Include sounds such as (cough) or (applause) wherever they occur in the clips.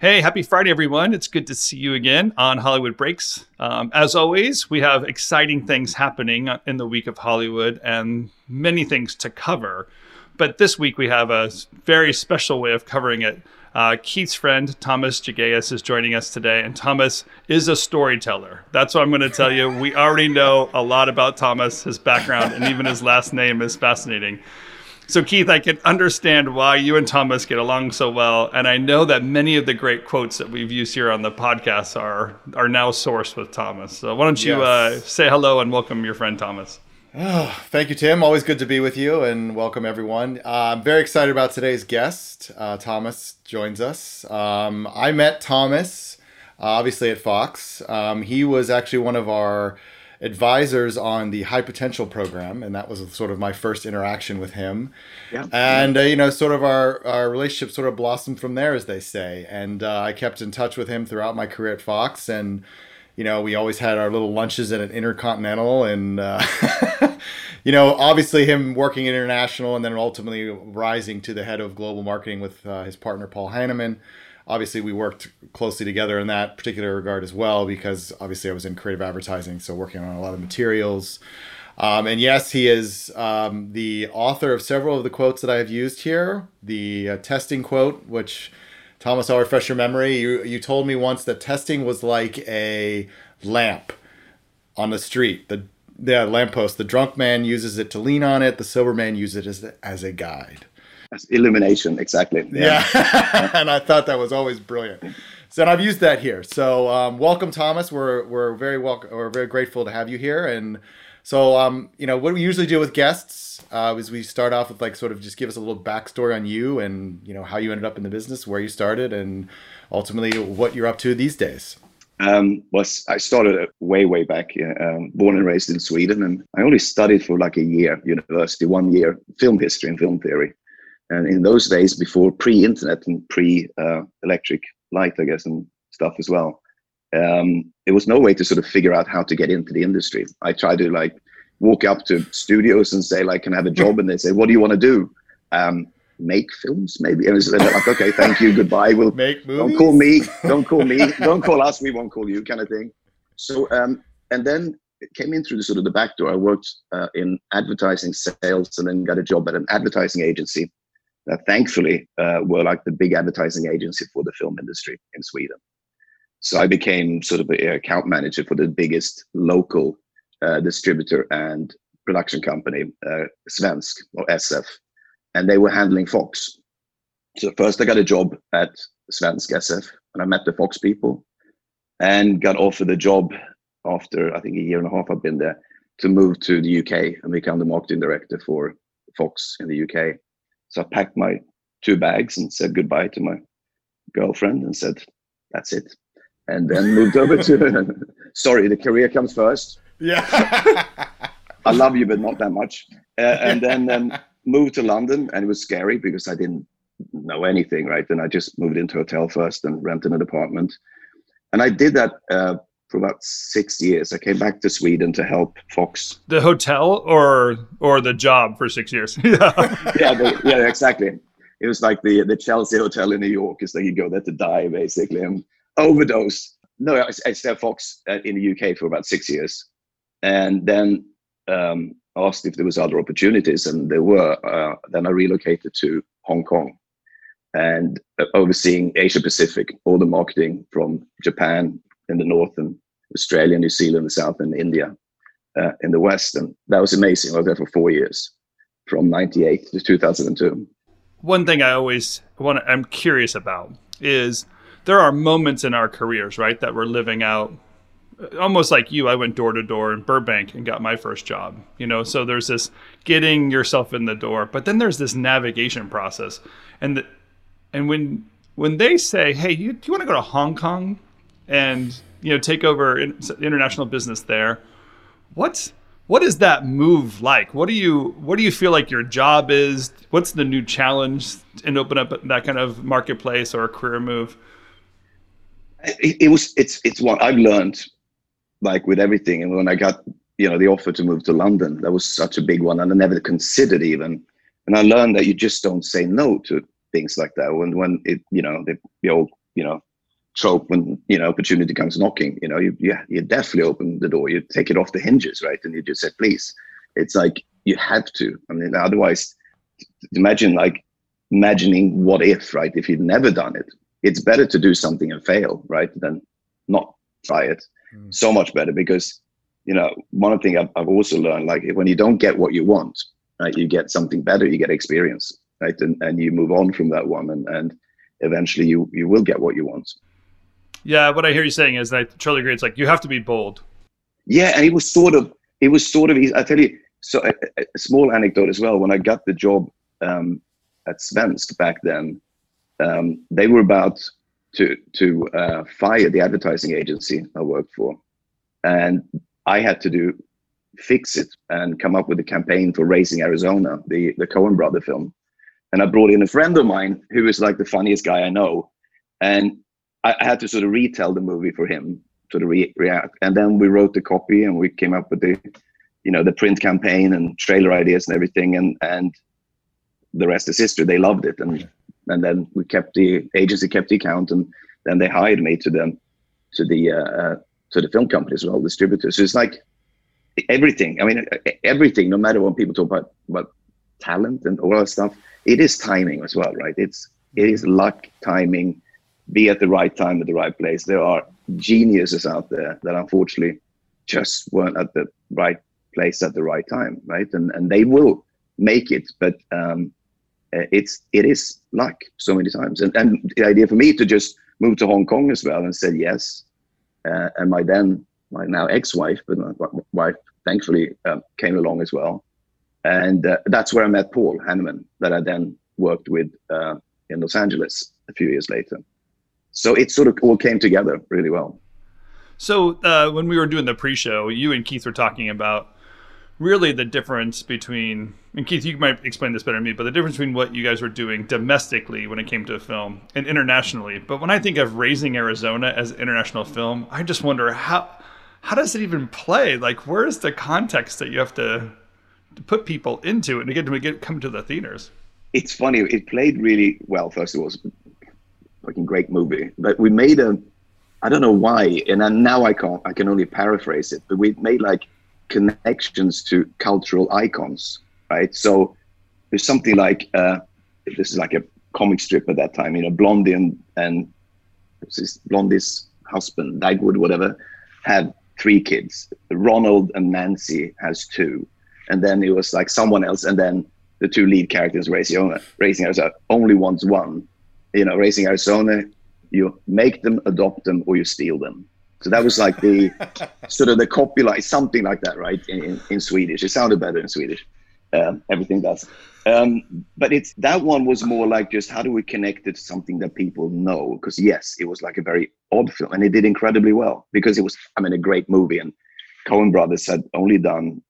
Hey, happy Friday, everyone. It's good to see you again on Hollywood Breaks. Um, as always, we have exciting things happening in the week of Hollywood and many things to cover. But this week, we have a very special way of covering it. Uh, Keith's friend, Tomas Jegeus, is joining us today. And Tomas is a storyteller. That's what I'm going to tell you. We already know a lot about Tomas, his background, and even his last name is fascinating. So, Keith, I can understand why you and Tomas get along so well, and I know that many of the great quotes that we've used here on the podcast are are now sourced with Tomas. So, why don't you uh, yes. uh, say hello and welcome your friend Tomas? Oh, thank you, Tim. Always good to be with you, and welcome everyone. Uh, I'm very excited about today's guest. Uh, Tomas joins us. Um, I met Tomas, uh, obviously at Fox. Um, he was actually one of our advisors on the high potential program, and that was sort of my first interaction with him. Yeah. And uh, you know, sort of our our relationship sort of blossomed from there, as they say. And uh, I kept in touch with him throughout my career at Fox, and you know, we always had our little lunches at an Intercontinental, and uh, (laughs) you know, obviously him working international, and then ultimately rising to the head of global marketing with uh, his partner Paul Hanneman obviously we worked closely together in that particular regard as well because obviously I was in creative advertising, so working on a lot of materials. Um, and yes, he is um, the author of several of the quotes that I have used here. The uh, testing quote, which Tomas, I'll refresh your memory. You you told me once that testing was like a lamp on the street. The the lamppost. The drunk man uses it to lean on it. The sober man uses it as, as a guide. Illumination exactly. Yeah, yeah. (laughs) and i thought that was always brilliant. So i've used that here. So um, welcome tomas. We're we're very welcome we're very grateful to have you here. And so um, you know what we usually do with guests uh, is we start off with like sort of just give us a little backstory on you and you know how you ended up in the business where you started and ultimately what you're up to these days um, was I started way way back, um, born and raised in Sweden, and I only studied for like a year university, one year film history and film theory, and in those days, before pre-internet and pre-electric light, I guess, and stuff as well, um, there was no way to sort of figure out how to get into the industry. I tried to like walk up to studios and say like, "Can I have a job?" (laughs) And they say, "What do you want to do?" Um, make films, maybe. And it's like, "Okay, thank you, goodbye. We'll make movies. Don't call me. Don't call me. don't call us. We won't call you," kind of thing. So, um, and then it came in through the sort of the back door. I worked uh, in advertising sales and then got a job at an advertising agency that thankfully uh, were like the big advertising agency for the film industry in Sweden. So I became sort of an account manager for the biggest local uh, distributor and production company, uh, Svensk or SF, and they were handling Fox. So first I got a job at Svensk SF, and I met the Fox people, and got offered a job after I think a year and a half I've been there to move to the UK and become the marketing director for Fox in the UK. So I packed my two bags and said goodbye to my girlfriend and said, that's it. And then moved over to, (laughs) sorry, the career comes first. Yeah. (laughs) I love you, but not that much. Uh, and then um, moved to London and it was scary because I didn't know anything, right? And I just moved into a hotel first and rented an apartment. And I did that uh, for about six years. I came back to Sweden to help Fox. The hotel or or the job for six years? (laughs) yeah, yeah, the, yeah, exactly. It was like the the Chelsea Hotel in New York. Is like you go there to die basically and overdose. No, I, I stayed at Fox uh, in the UK for about six years, and then um, asked if there was other opportunities, and there were. Uh, then I relocated to Hong Kong and uh, overseeing Asia Pacific, all the marketing from Japan, in the north and Australia, New Zealand, the south, and India uh, in the west. And that was amazing. I was there for four years, from '98 to 2002. One thing I always want I'm curious about is there are moments in our careers, right, that we're living out. Almost like you, I went door to door in Burbank and got my first job. You know, so there's this getting yourself in the door, but then there's this navigation process, and the, and when when they say, "Hey, you, do you want to go to Hong Kong?" and you know take over international business there. What's what is that move like? What do you what do you feel like your job is? What's the new challenge and open up that kind of marketplace or a career move? It, it was it's it's what I've learned, like with everything. And when I got you know the offer to move to London, that was such a big one, and I never considered even. And I learned that you just don't say no to things like that. When when it you know the, the old you know trope when you know opportunity comes knocking. You know, you yeah, you definitely open the door. You take it off the hinges, right? And you just say, please. It's like you have to. I mean, otherwise, imagine like imagining what if, right? If you've never done it, it's better to do something and fail, right, than not try it. Mm. So much better because you know one thing I've, I've also learned, like when you don't get what you want, right, you get something better, you get experience, right, and and you move on from that one, and and eventually you you will get what you want. Yeah, what I hear you saying is that Charlie agree. It's like you have to be bold. Yeah, and it was sort of it was sort of I tell you so a, a small anecdote as well. When I got the job um, at Svensk back then, um, they were about to to uh, fire the advertising agency I worked for, and I had to do fix it and come up with a campaign for Raising Arizona, the the Coen brother film. And I brought in a friend of mine who is like the funniest guy I know, and I, had to sort of retell the movie for him, sort of re- react. And then we wrote the copy and we came up with the, you know, the print campaign and trailer ideas and everything. And and the rest is history. They loved it, and and then we kept the agency kept the account, and then they hired me to the to the uh, uh to the film company as well, distributors. So it's like everything. I mean, everything. No matter what people talk about about talent and all that stuff, it is timing as well, right? It's it is luck, timing, be at the right time at the right place. There are geniuses out there that unfortunately just weren't at the right place at the right time, right? And and they will make it, but um, uh, it's it is luck so many times. And and the idea for me to just move to Hong Kong as well and said yes, uh, and my then my now ex-wife, but my wife thankfully um, came along as well, and uh, that's where I met Paul Hanneman that I then worked with uh, in Los Angeles a few years later so it sort of all came together really well. So uh, when we were doing the pre-show, you and Keith were talking about really the difference between and Keith, you might explain this better than me, but the difference between what you guys were doing domestically when it came to film and internationally. But when I think of Raising Arizona as international film, I just wonder how how does it even play? Like, where is the context that you have to, to put people into and to get to get come to the theaters? It's funny. It played really well. First of all, fucking great movie. But we made a, I don't know why, and now I can't, I can only paraphrase it. But we made like connections to cultural icons, right? So there's something like, uh, this is like a comic strip at that time, you know, Blondie and and Blondie's husband, Dagwood, whatever, had three kids. Ronald and Nancy has two, and then it was like someone else, and then the two lead characters, Raising Raising Arizona, only wants one, you know, Raising Arizona, you make them, adopt them, or you steal them. So that was like the (laughs) sort of the copyright, something like that, right? In, in Swedish, it sounded better in Swedish. Um, everything does. Um, but it's that one was more like just how do we connect it to something that people know? Because yes, it was like a very odd film, and it did incredibly well because it was, I mean, a great movie. And Coen Brothers had only done,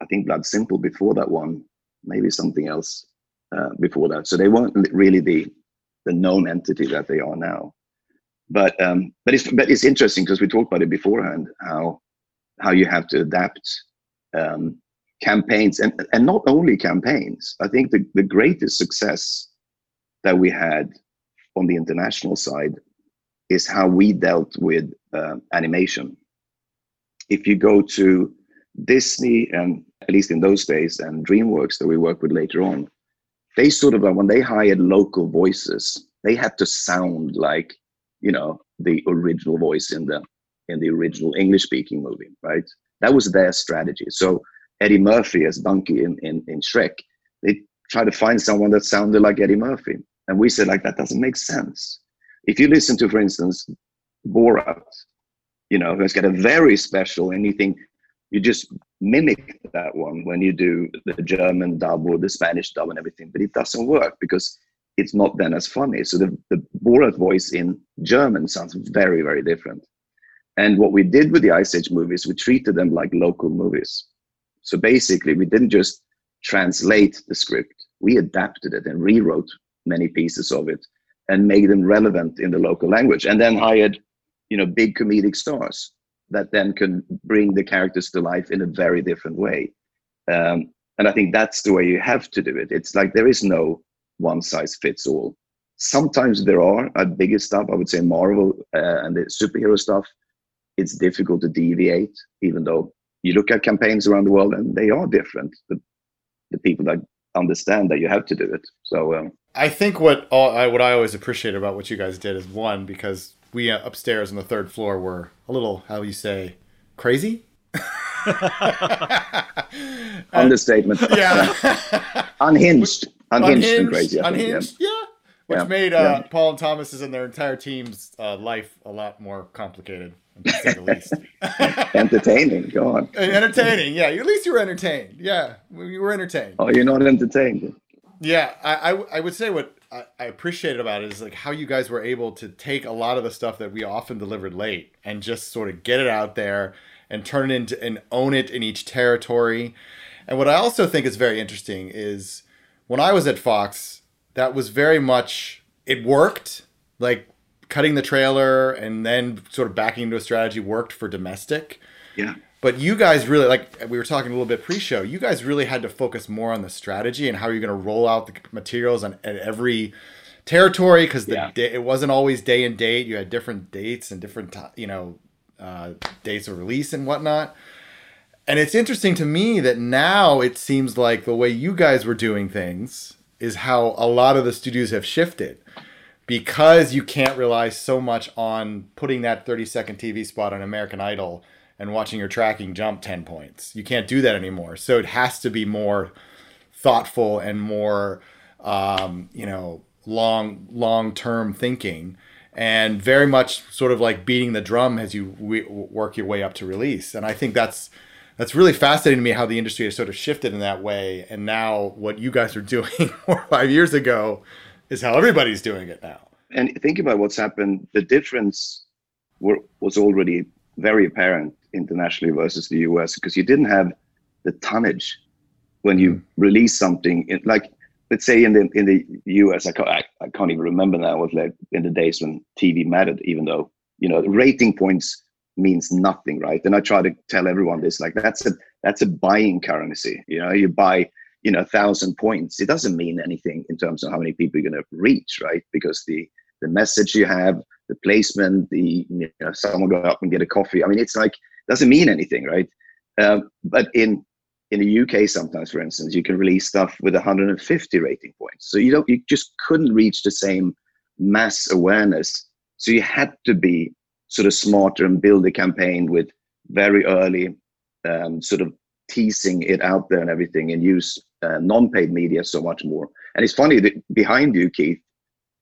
I think, Blood Simple before that one, maybe something else uh, before that. So they weren't really the the known entity that they are now. But um, but it's but it's interesting because we talked about it beforehand how how you have to adapt um, campaigns and and not only campaigns. I think the the greatest success that we had on the international side is how we dealt with uh, animation. If you go to Disney and at least in those days and DreamWorks that we work with later on, they sort of when they hired local voices, they had to sound like you know the original voice in the in the original English speaking movie, right? That was their strategy. So Eddie Murphy as Donkey in, in, in Shrek, they tried to find someone that sounded like Eddie Murphy. And we said, like, that doesn't make sense. If you listen to, for instance, Borat, you know, who's got a very special anything you just mimic that one when you do the German dub or the Spanish dub and everything, but it doesn't work because it's not then as funny. So the, the Borat voice in German sounds very, very different. And what we did with the Ice Age movies, we treated them like local movies. So basically, we didn't just translate the script, we adapted it and rewrote many pieces of it and made them relevant in the local language and then hired you know big comedic stars that then can bring the characters to life in a very different way. Um, and I think that's the way you have to do it. It's like there is no one size fits all. sometimes there are at bigger stuff. I would say Marvel uh, and the superhero stuff. It's difficult to deviate, even though you look at campaigns around the world and they are different. The, the people that understand that you have to do it. So um, I think what all, I, what I always appreciate about what you guys did is one because we uh, upstairs on the third floor were a little how you say crazy. (laughs) (laughs) Understatement. Yeah. (laughs) unhinged. Unhinged, unhinged and crazy. Unhinged. yeah. yeah. Which yeah. made uh, yeah. Paul and Tomas's and their entire team's uh, life a lot more complicated, to say the least. (laughs) entertaining, go on. Entertaining, yeah. At least you were entertained. Yeah, you were entertained. Oh, you're not entertained. Yeah, I, I, I would say what I, I appreciated about it is like how you guys were able to take a lot of the stuff that we often delivered late and just sort of get it out there and turn it into and own it in each territory. And what I also think is very interesting is when I was at Fox, that was very much it worked. Like cutting the trailer and then sort of backing into a strategy worked for domestic. Yeah. But you guys really like we were talking a little bit pre-show. You guys really had to focus more on the strategy and how you're going to roll out the materials on at every territory because yeah. it wasn't always day and date. You had different dates and different you know uh, dates of release and whatnot. And it's interesting to me that now it seems like the way you guys were doing things is how a lot of the studios have shifted because you can't rely so much on putting that 30 second TV spot on American Idol and watching your tracking jump 10 points. You can't do that anymore. So it has to be more thoughtful and more, um, you know, long, long term thinking and very much sort of like beating the drum as you work your way up to release. And I think that's, that's really fascinating to me how the industry has sort of shifted in that way. And now what you guys are (laughs) doing four or five years ago is how everybody's doing it now. And think about what's happened. The difference were, was already very apparent internationally versus the US because you didn't have the tonnage when you mm. release something in, like let's say in the in the US I can't, I, I can't even remember now what like in the days when TV mattered even though you know rating points means nothing, right? And I try to tell everyone this, like that's a that's a buying currency. You know, you buy, you know, a thousand points. It doesn't mean anything in terms of how many people you're gonna reach, right? Because the the message you have, the placement, the you know, someone go up and get a coffee. I mean, it's like doesn't mean anything, right? Um, but in in the UK, sometimes, for instance, you can release stuff with 150 rating points. So you don't, you just couldn't reach the same mass awareness. So you had to be sort of smarter and build a campaign with very early um, sort of teasing it out there and everything and use uh, non-paid media so much more. And it's funny that behind you, Keith,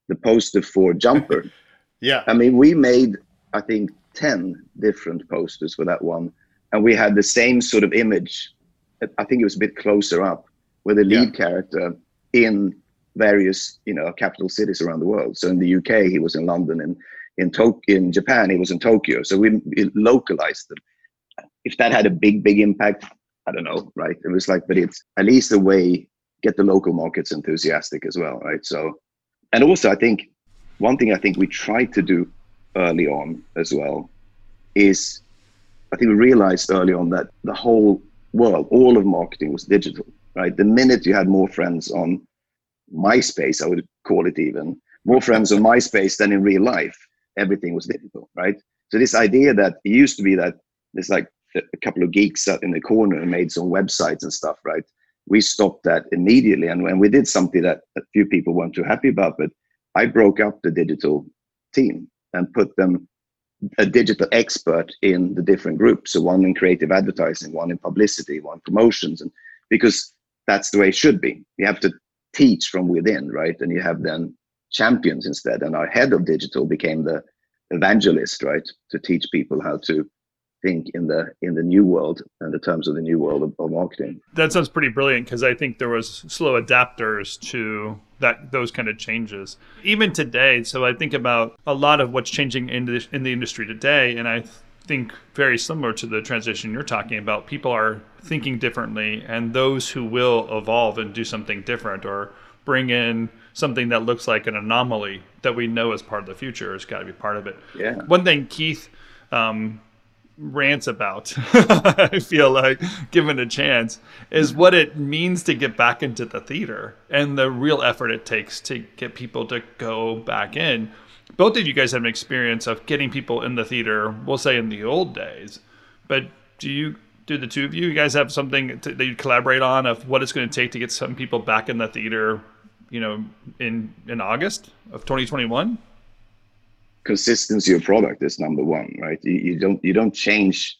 the poster for Jumper. (laughs) yeah. I mean, we made, I think, 10 different posters for that one. And we had the same sort of image. I think it was a bit closer up with the lead yeah. character in various, you know, capital cities around the world. So in the UK, he was in London and in Tokyo, in Japan, he was in Tokyo. So we localized them. If that had a big, big impact, I don't know, right? It was like, but it's at least a way get the local markets enthusiastic as well, right? So, and also I think one thing I think we tried to do early on as well is I think we realized early on that the whole world, all of marketing was digital, right? The minute you had more friends on MySpace, I would call it even, more friends on MySpace than in real life, everything was digital, right? So this idea that it used to be that there's like a couple of geeks sat in the corner and made some websites and stuff, right? We stopped that immediately, and when we did something that a few people weren't too happy about, but I broke up the digital team and put them a digital expert in the different groups. So one in creative advertising, one in publicity, one promotions, and because that's the way it should be. You have to teach from within, right? And you have then champions instead. And our head of digital became the evangelist, right, to teach people how to think in the in the new world and the terms of the new world of, of marketing. That sounds pretty brilliant because I think there was slow adapters to that those kind of changes. Even today, so I think about a lot of what's changing in the in the industry today, and I think very similar to the transition you're talking about. People are thinking differently, and those who will evolve and do something different or bring in something that looks like an anomaly that we know is part of the future has got to be part of it. Yeah. One thing, Keith, um, rants about, (laughs) I feel like, given a chance, is what it means to get back into the theater and the real effort it takes to get people to go back in. Both of you guys have an experience of getting people in the theater, we'll say in the old days. But do you, do the two of you, you guys have something to, that you collaborate on of what it's going to take to get some people back in the theater, you know, in, in August of 2021? consistency of product is number one, right? You, you don't you don't change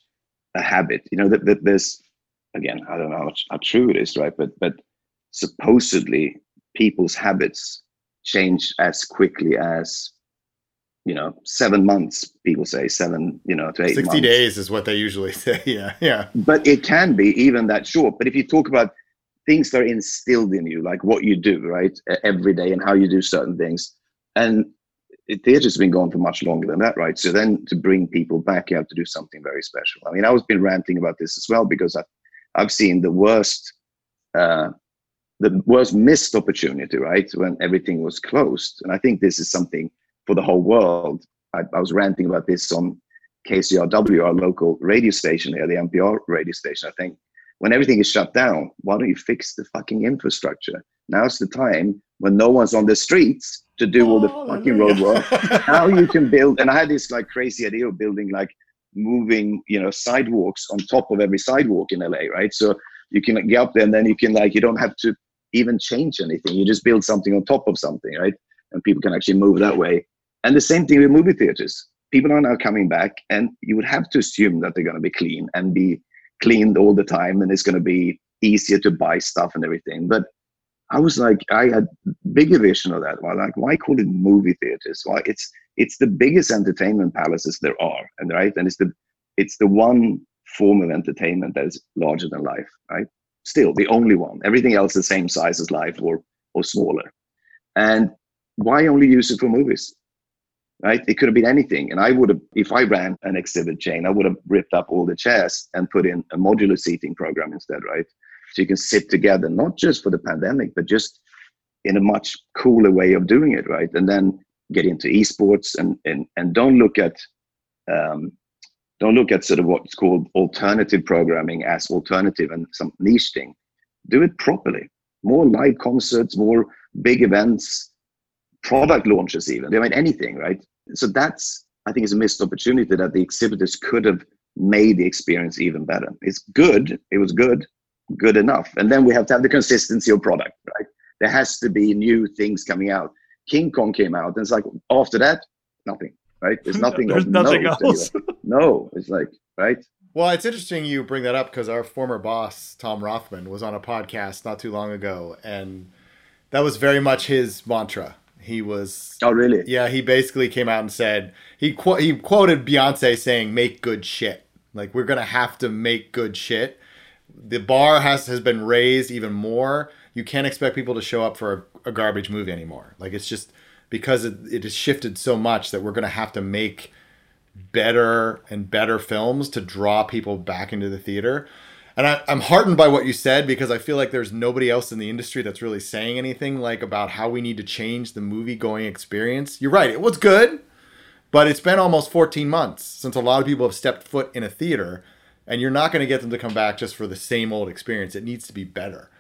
a habit. You know that, that there's again, I don't know how, how true it is, right? But but supposedly people's habits change as quickly as you know seven months people say seven you know to eight 60 months. days is what they usually (laughs) say yeah yeah but it can be even that short but if you talk about things that are instilled in you like what you do right every day and how you do certain things and theatre's been going for much longer than that, right? So then to bring people back, you have to do something very special. I mean, I was been ranting about this as well because I've, I've seen the worst, uh, the worst missed opportunity, right? When everything was closed. And I think this is something for the whole world. I, I was ranting about this on KCRW, our local radio station here, the NPR radio station. I think when everything is shut down, why don't you fix the fucking infrastructure? Now's the time when no one's on the streets to do all the oh, fucking road work. now you can build, and I had this like crazy idea of building like moving, you know, sidewalks on top of every sidewalk in LA, right? So you can get up there and then you can like, you don't have to even change anything. You just build something on top of something, right? And people can actually move that way. And the same thing with movie theaters. People are now coming back, and you would have to assume that they're going to be clean and be cleaned all the time, and it's going to be easier to buy stuff and everything. But I was like, I had bigger vision of that. Why, like, why call it movie theaters? Why it's it's the biggest entertainment palaces there are, and right, and it's the it's the one form of entertainment that is larger than life, right? Still the only one. Everything else the same size as life or or smaller. And why only use it for movies? Right? It could have been anything. And I would have, if I ran an exhibit chain, I would have ripped up all the chairs and put in a modular seating program instead, right? so you can sit together not just for the pandemic but just in a much cooler way of doing it right and then get into esports and and, and don't look at um, don't look at sort of what's called alternative programming as alternative and some niche thing do it properly more live concerts more big events product launches even i mean anything right so that's i think is a missed opportunity that the exhibitors could have made the experience even better it's good it was good good enough. And then we have to have the consistency of product, right? There has to be new things coming out. King Kong came out, and it's like after that, nothing, right? There's (laughs) nothing. There's nothing else. (laughs) no, it's like right. Well, it's interesting you bring that up because our former boss Tom Rothman was on a podcast not too long ago, and that was very much his mantra. He was. Oh, really? Yeah, he basically came out and said he qu- he quoted Beyonce saying, "Make good shit." Like we're gonna have to make good shit the bar has has been raised even more. You can't expect people to show up for a, a garbage movie anymore. Like it's just because it, it has shifted so much that we're going to have to make better and better films to draw people back into the theater. And I, am heartened by what you said because I feel like there's nobody else in the industry that's really saying anything like about how we need to change the movie going experience. You're right, it was good, but it's been almost 14 months since a lot of people have stepped foot in a theater and you're not going to get them to come back just for the same old experience. It needs to be better.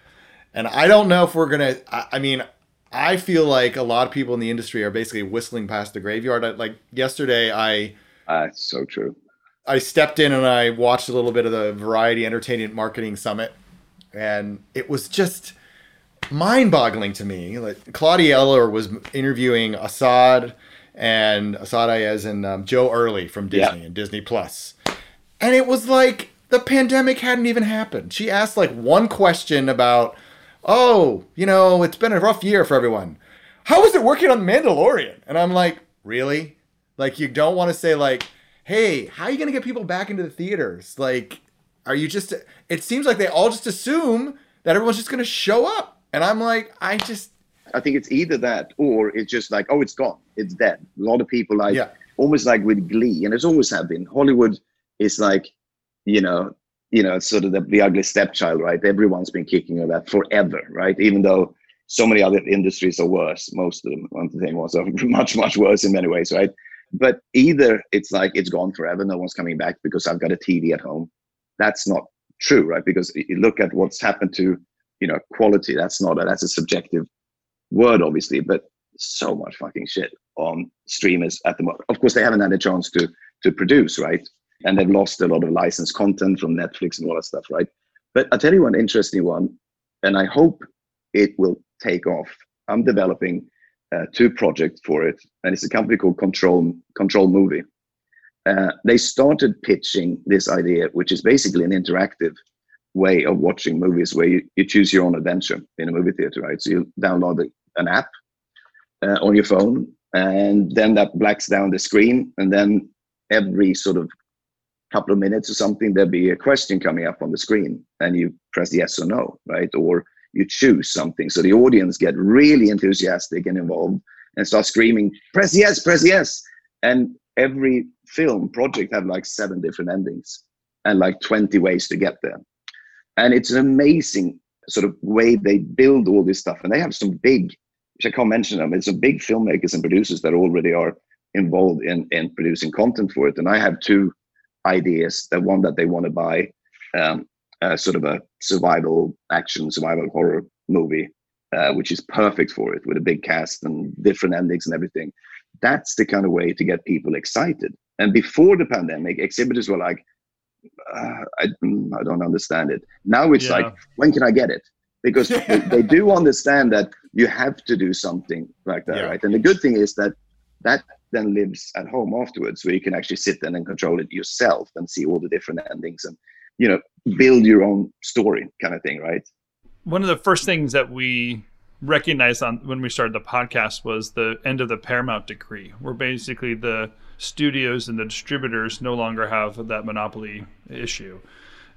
And I don't know if we're going to, I mean, I feel like a lot of people in the industry are basically whistling past the graveyard. like yesterday, I. Uh, so true. I stepped in and I watched a little bit of the Variety Entertainment Marketing Summit, and it was just mind-boggling to me. Like Claudia Eller was interviewing Assad and Asad Ayaz and um, Joe Earley from Disney yeah. and Disney Plus, and it was like the pandemic hadn't even happened. She asked like one question about, oh, you know, it's been a rough year for everyone. How was it working on the Mandalorian? And I'm like, really? Like, you don't want to say like, hey, how are you gonna get people back into the theaters? Like, are you just? It seems like they all just assume that everyone's just gonna show up, and I'm like, I just. I think it's either that or it's just like, oh, it's gone, it's dead. A lot of people like, yeah. almost like with Glee, and it's always have been Hollywood is like, you know, you know, sort of the, the ugly stepchild, right? Everyone's been kicking on that forever, right? Even though so many other industries are worse, most of them, entertainment ones are (laughs) much, much worse in many ways, right? But either it's like it's gone forever, no one's coming back because I've got a TV at home. That's not true, right? Because you look at what's happened to you know quality. That's not a, that's a subjective word, obviously, but so much fucking shit on streamers at the moment. Of course, they haven't had a chance to to produce, right? And they've lost a lot of licensed content from Netflix and all that stuff, right? But I'll tell you one interesting one, and I hope it will take off. I'm developing uh, two projects for it, and it's a company called Control Control Movie. Uh, they started pitching this idea, which is basically an interactive way of watching movies, where you, you choose your own adventure in a movie theater, right? So you download an app uh, on your phone, and then that blacks down the screen, and then every sort of couple of minutes or something, there'll be a question coming up on the screen, and you press yes or no, right? Or you choose something. So the audience get really enthusiastic and involved and start screaming, press yes, press yes. And every film project have like seven different endings and like 20 ways to get there. And it's an amazing sort of way they build all this stuff. And they have some big, which I can't mention them, it's some big filmmakers and producers that already are involved in, in producing content for it. And I have two ideas. The one that they want to buy um, uh, sort of a survival action, survival horror movie, uh, which is perfect for it with a big cast and different endings and everything. That's the kind of way to get people excited. And before the pandemic, exhibitors were like, uh, I, mm, I don't understand it. Now it's yeah. like, when can I get it? Because (laughs) they, they, do understand that you have to do something like that, yeah. right? And the good thing is that that then lives at home afterwards, where you can actually sit there and control it yourself and see all the different endings and you know build your own story kind of thing right? One of the first things that we recognized on when we started the podcast was the end of the paramount decree where basically the studios and the distributors no longer have that monopoly issue.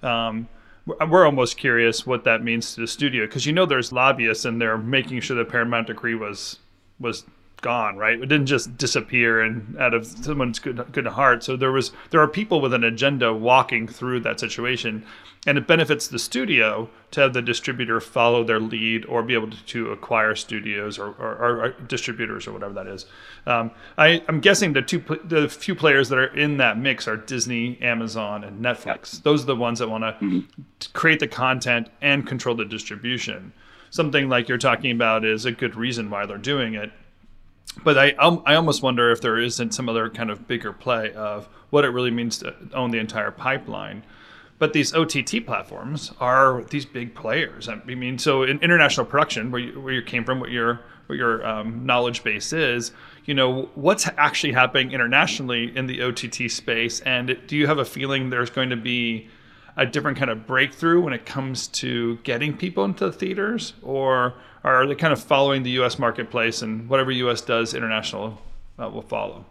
Um, we're almost curious what that means to the studio because you know there's lobbyists and they're making sure the paramount decree was was gone, right? It didn't just disappear and out of someone's good good heart. So there was there are people with an agenda walking through that situation, and it benefits the studio to have the distributor follow their lead or be able to, to acquire studios or, or, or, distributors or whatever that is. Um, I, am guessing the two the few players that are in that mix are Disney, Amazon, and Netflix. Those are the ones that want to mm-hmm. create the content and control the distribution something like you're talking about is a good reason why they're doing it but I I almost wonder if there isn't some other kind of bigger play of what it really means to own the entire pipeline. But these OTT platforms are these big players. I mean, so in international production, where you, where you came from, what your what your um, knowledge base is, you know, what's actually happening internationally in the OTT space, and do you have a feeling there's going to be a different kind of breakthrough when it comes to getting people into the theaters, or are they kind of following the U.S. marketplace and whatever U.S. does, international uh, will follow?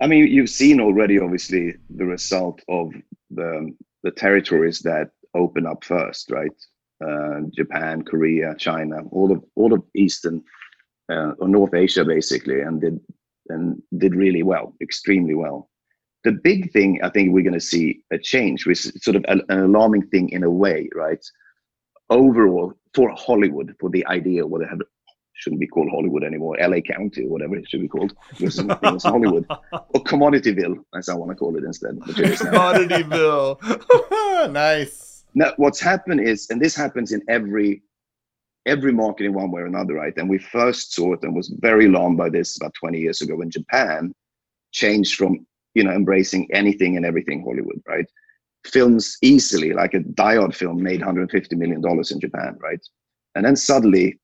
I mean, you've seen already, obviously, the result of the the territories that open up first, right? Uh, Japan, Korea, China, all of all of Eastern uh, or North Asia, basically, and did and did really well, extremely well. The big thing I think we're going to see a change, which is sort of an alarming thing in a way, right? Overall, for Hollywood, for the idea what they have shouldn't be called Hollywood anymore, LA County or whatever it should be called. (laughs) It's Hollywood or Commodityville, as I want to call it instead. Commodityville, (laughs) nice. Now, what's happened is, and this happens in every every market in one way or another, right? And we first saw it and was very alarmed by this about 20 years ago when Japan changed from you know embracing anything and everything Hollywood, right? films easily, like a Hard film made 150 million dollars in Japan, right? And then suddenly,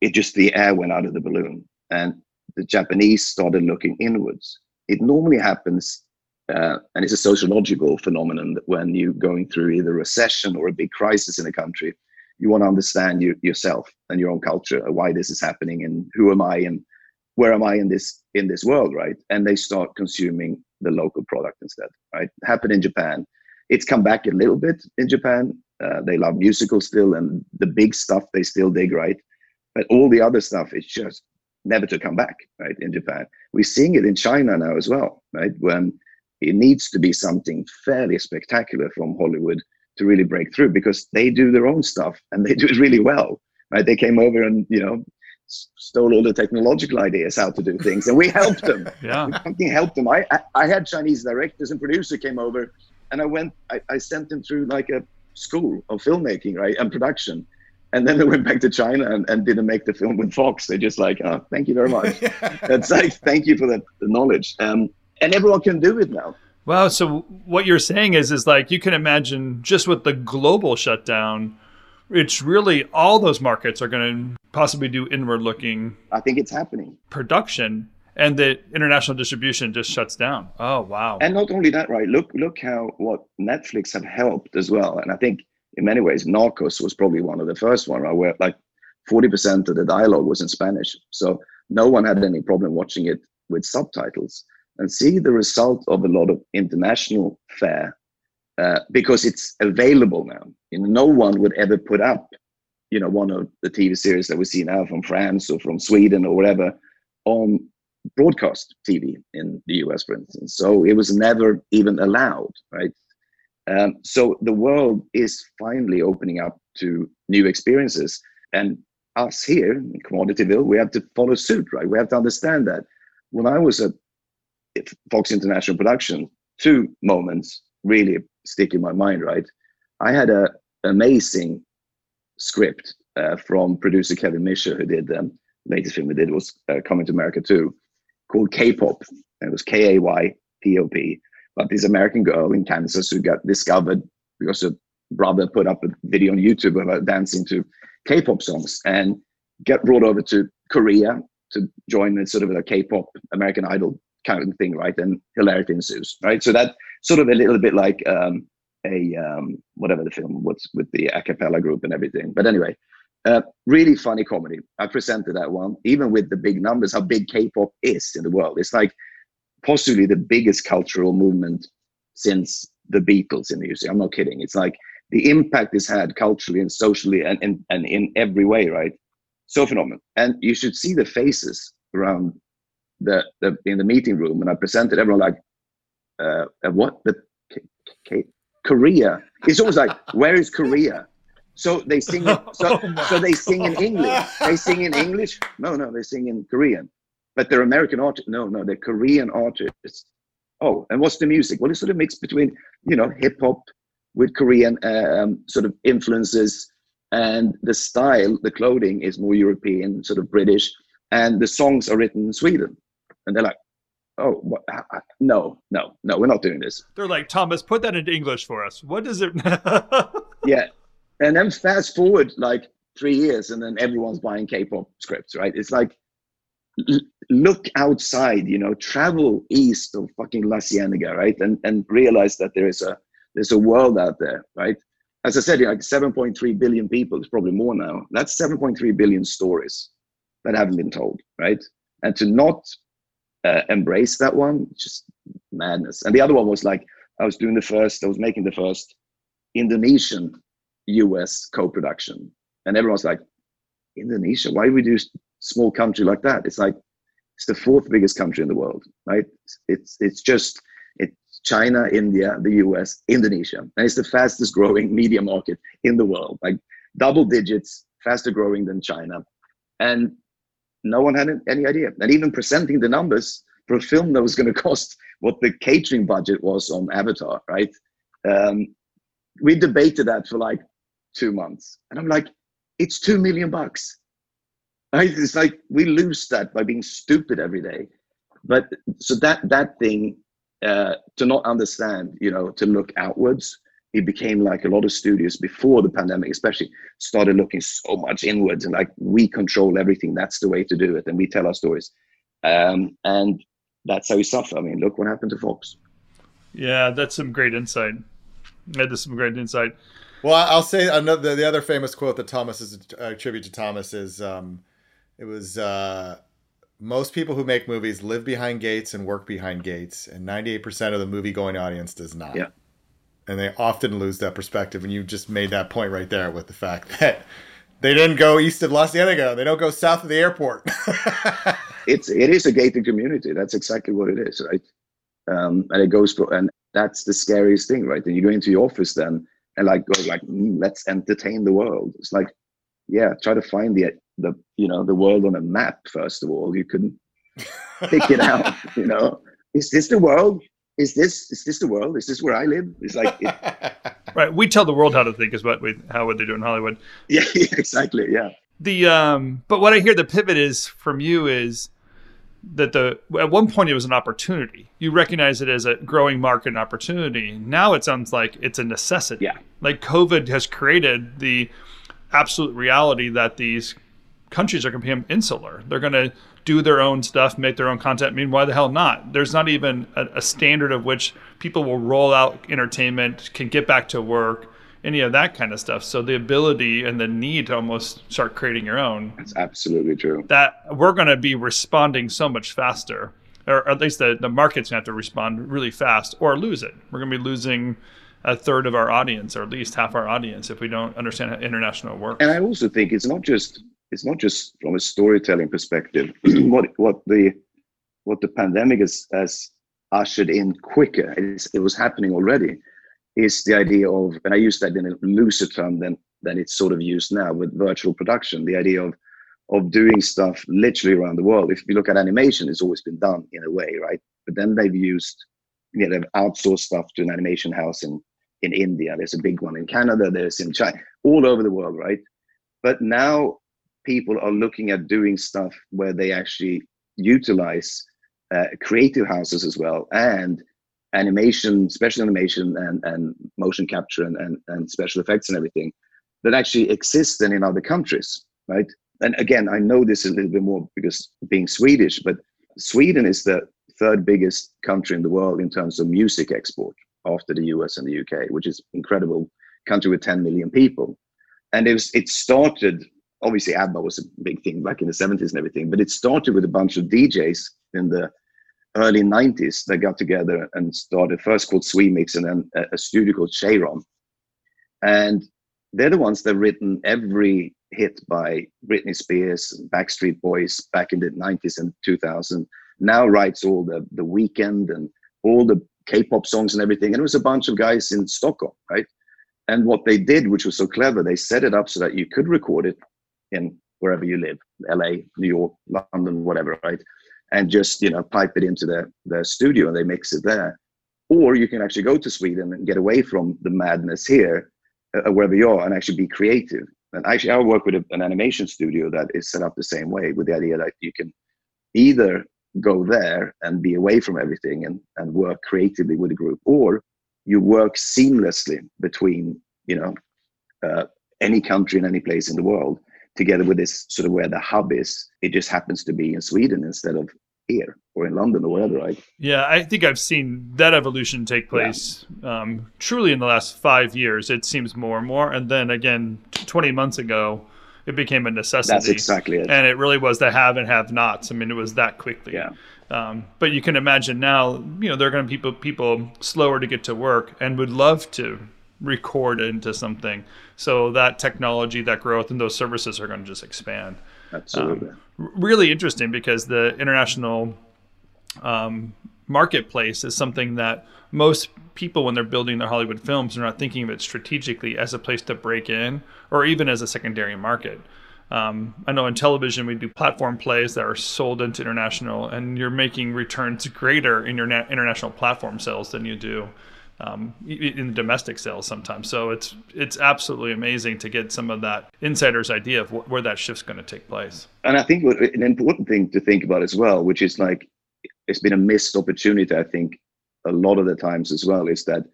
it just the air went out of the balloon, and the Japanese started looking inwards. It normally happens, uh, and it's a sociological phenomenon that when you're going through either a recession or a big crisis in a country, you want to understand you, yourself and your own culture, why this is happening, and who am I, and where am I in this in this world, right? And they start consuming the local product instead, right? Happened in Japan it's come back a little bit in Japan. Uh, they love musicals still, and the big stuff they still dig, right? But all the other stuff is just never to come back, right? In Japan, we're seeing it in China now as well, right? When it needs to be something fairly spectacular from Hollywood to really break through, because they do their own stuff and they do it really well, right? They came over and you know stole all the technological ideas how to do things, and we helped them. (laughs) yeah, we fucking helped them. I, I, I had Chinese directors and producer came over, and I went. I, I sent them through like a school of filmmaking, right, and production. And then they went back to China and, and didn't make the film with Fox. They're just like, oh, thank you very much. (laughs) That's like, thank you for that knowledge. Um, and everyone can do it now. Wow. So what you're saying is, is like you can imagine just with the global shutdown, it's really all those markets are going to possibly do inward looking. I think it's happening. Production and the international distribution just shuts down. Oh wow! And not only that, right? Look, look how what Netflix have helped as well. And I think in many ways, Narcos was probably one of the first one, right? Where like forty percent of the dialogue was in Spanish, so no one had any problem watching it with subtitles. And see the result of a lot of international fare uh, because it's available now. You know, no one would ever put up, you know, one of the TV series that we see now from France or from Sweden or whatever on broadcast TV in the US, for instance. So it was never even allowed, right? Um, so the world is finally opening up to new experiences. And us here in Commodityville, we have to follow suit, right? We have to understand that. When I was at Fox International Production, two moments really stick in my mind, right? I had a amazing script uh, from producer Kevin Misher, who did um, the latest film we did was uh, Coming to America too, called K-pop. It was K-A-Y-P-O-P. But this American girl in Kansas who got discovered because her brother put up a video on YouTube about dancing to K-pop songs and get brought over to Korea to join a sort of a K-pop American Idol kind of thing, right? And hilarity ensues, right? So that sort of a little bit like um, a um, whatever the film was with the a cappella group and everything. But anyway, uh, really funny comedy. I presented that one, even with the big numbers, how big K-pop is in the world. It's like possibly the biggest cultural movement since the Beatles in the music. I'm not kidding. It's like the impact it's had culturally and socially and, and, and in every way, right? So phenomenal. And you should see the faces around the, the in the meeting room when I presented. Everyone like, uh, what the Korea? It's always like, where is Korea? So they sing. (laughs) So, oh so they sing in English. They sing in English. No, no, they sing in Korean. But they're American artists. No, no, they're Korean artists. Oh, and what's the music? Well, it's sort of mixed between you know hip hop with Korean um, sort of influences, and the style, the clothing is more European, sort of British, and the songs are written in Sweden. And they're like, oh no no no we're not doing this. They're like tomas put that into english for us. What does it (laughs) (laughs) yeah. And then fast forward like three years and then everyone's buying k-pop scripts right? It's like look outside you know travel east of fucking la cienega right? And and realize that there is a there's a world out there right? As i said like 7.3 billion people it's probably more now. That's 7.3 billion stories that haven't been told right? And to not uh, embrace that one just madness. And the other one was like i was doing the first i was making the first indonesian us co-production. And everyone's like indonesia? Why do we do small country like that? It's like it's the fourth biggest country in the world right? It's it's just it's china india the us indonesia. And it's the fastest growing (laughs) media market in the world like double digits faster growing than china. And no one had any idea. And even presenting the numbers for a film that was going (laughs) to cost what the catering budget was on Avatar, right? Um, we debated that for like two months, and I'm like, it's two million bucks. Right? It's like we lose that by being stupid every day. But so that that thing uh, to not understand, you know, to look outwards it became like a lot of studios before the pandemic especially started looking so much inwards and like we control everything. That's the way to do it and we tell our stories. Um, and that's how we suffer. I mean look what happened to fox. Yeah that's some great insight. That is some great insight. Well i'll say another the other famous quote that tomas is a tribute to tomas is um, it was uh, most people who make movies live behind gates and work behind gates and 98% of the movie going audience does not. Yeah and they often lose that perspective. And you just made that point right there with the fact that they didn't go east of La Cienega. They don't go south of the airport. (laughs) it's it is a gated community. That's exactly what it is, right? Um, and it goes for, and that's the scariest thing, right? And you go into your office then and like go like, mm, let's entertain the world. It's like, yeah, try to find the the you know the world on a map first of all you couldn't (laughs) pick it out you know is this the world is this is this the world is this where i live it's like it, (laughs) right we tell the world how to think is what we how would they do in hollywood (laughs) yeah, yeah exactly yeah the um but what i hear the pivot is from you is that the at one point it was an opportunity. You recognize it as a growing market opportunity. Now it sounds like it's a necessity. Yeah. Like COVID has created the absolute reality that these countries are going to become insular. They're going to do their own stuff, make their own content. I mean, why the hell not? There's not even a, a standard of which people will roll out entertainment, can get back to work any of that kind of stuff. So the ability and the need to almost start creating your own. That's absolutely true. That we're going to be responding so much faster, or at least the, the market's going to have to respond really fast or lose it. We're going to be losing a third of our audience or at least half our audience if we don't understand how international works. And I also think it's not just it's not just from a storytelling perspective. (clears throat) what what the what the pandemic has, has ushered in quicker. it was happening already is the idea of, and I use that in a looser term than than it's sort of used now with virtual production. The idea of of doing stuff literally around the world. If you look at animation, it's always been done in a way, right? But then they've used, you know, they've outsourced stuff to an animation house in in India. There's a big one in Canada. There's in China, all over the world, right? But now people are looking at doing stuff where they actually utilize uh, creative houses as well and animation, special animation, and, and motion capture and, and, and special effects and everything that actually exist in other countries, right? And again, I know this a little bit more because being Swedish, but Sweden is the third biggest country in the world in terms of music export after the US and the UK, which is incredible country with 10 million people. And it was it started obviously ABBA was a big thing back in the 70s and everything, but it started with a bunch of DJs in the early 90s that got together and started first called SweMix and then a, a studio called Cheiron. And they're the ones that written every hit by Britney Spears, Backstreet Boys back in the 90s and 2000. Now writes all the the Weeknd and all the K-pop songs and everything. And it was a bunch of guys in Stockholm, right? And what they did, which was so clever, they set it up so that you could record it in wherever you live, LA, New York, London, whatever, right? and just you know pipe it into the the studio and they mix it there. Or you can actually go to sweden and get away from the madness here uh, wherever you are and actually be creative. And actually i work with a, an animation studio that is set up the same way with the idea that you can either go there and be away from everything and, and work creatively with a group or you work seamlessly between you know uh, any country and any place in the world together with this sort of where the hub is, it just happens to be in Sweden instead of here or in London or wherever, right? Yeah, I think I've seen that evolution take place yeah. um, truly in the last five years. It seems more and more. And then again, 20 months ago, it became a necessity. That's exactly it. And it really was the have and have nots. I mean, it was that quickly. Yeah. Um, but you can imagine now, you know, there are going to be people, people slower to get to work and would love to record into something. So that technology, that growth, and those services are going to just expand. Absolutely. Um, really interesting because the international um, marketplace is something that most people, when they're building their Hollywood films, are not thinking of it strategically as a place to break in or even as a secondary market. Um, I know in television we do platform plays that are sold into international, and you're making returns greater in your na- international platform sales than you do um, in domestic sales sometimes. So it's it's absolutely amazing to get some of that insider's idea of wh- where that shift's going to take place. And I think an important thing to think about as well, which is like it's been a missed opportunity. I think a lot of the times as well is that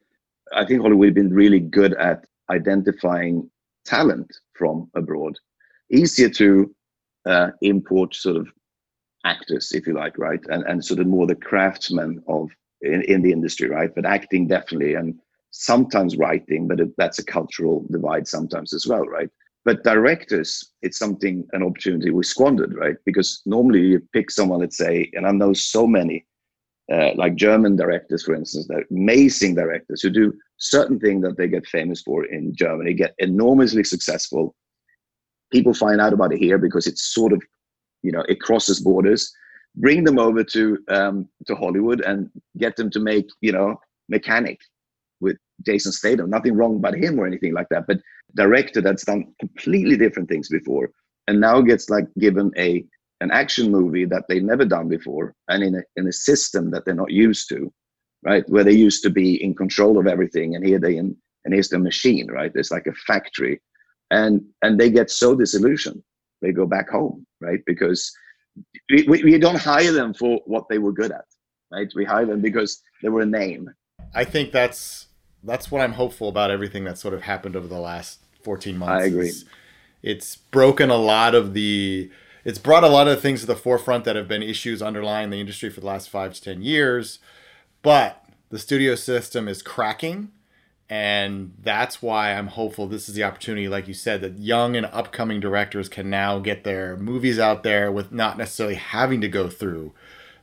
I think Hollywood has been really good at identifying talent from abroad. Easier to uh, import sort of actors, if you like, right, and and sort of more the craftsmen of in, in the industry, right? But acting definitely, and sometimes writing, but it, that's a cultural divide sometimes as well, right? But directors, it's something, an opportunity we squandered, right? Because normally you pick someone, let's say, and I know so many, uh, like German directors, for instance, they're amazing directors who do certain thing that they get famous for in Germany, get enormously successful. People find out about it here because it's sort of, you know, it crosses borders bring them over to um, to Hollywood and get them to make you know mechanic with Jason Statham. Nothing wrong about him or anything like that, but director that's done completely different things before and now gets like given a an action movie that they've never done before and in a, in a system that they're not used to right? Where they used to be in control of everything and here they in and here's the machine right? It's like a factory. And and they get so disillusioned. They go back home right? Because we, we, don't hire them for what they were good at right? We hire them because they were a name. I think that's that's what i'm hopeful about everything that sort of happened over the last 14 months. I agree. It's, it's broken a lot of the it's brought a lot of things to the forefront that have been issues underlying the industry for the last five to ten years but the studio system is cracking and that's why i'm hopeful this is the opportunity like you said that young and upcoming directors can now get their movies out there with not necessarily having to go through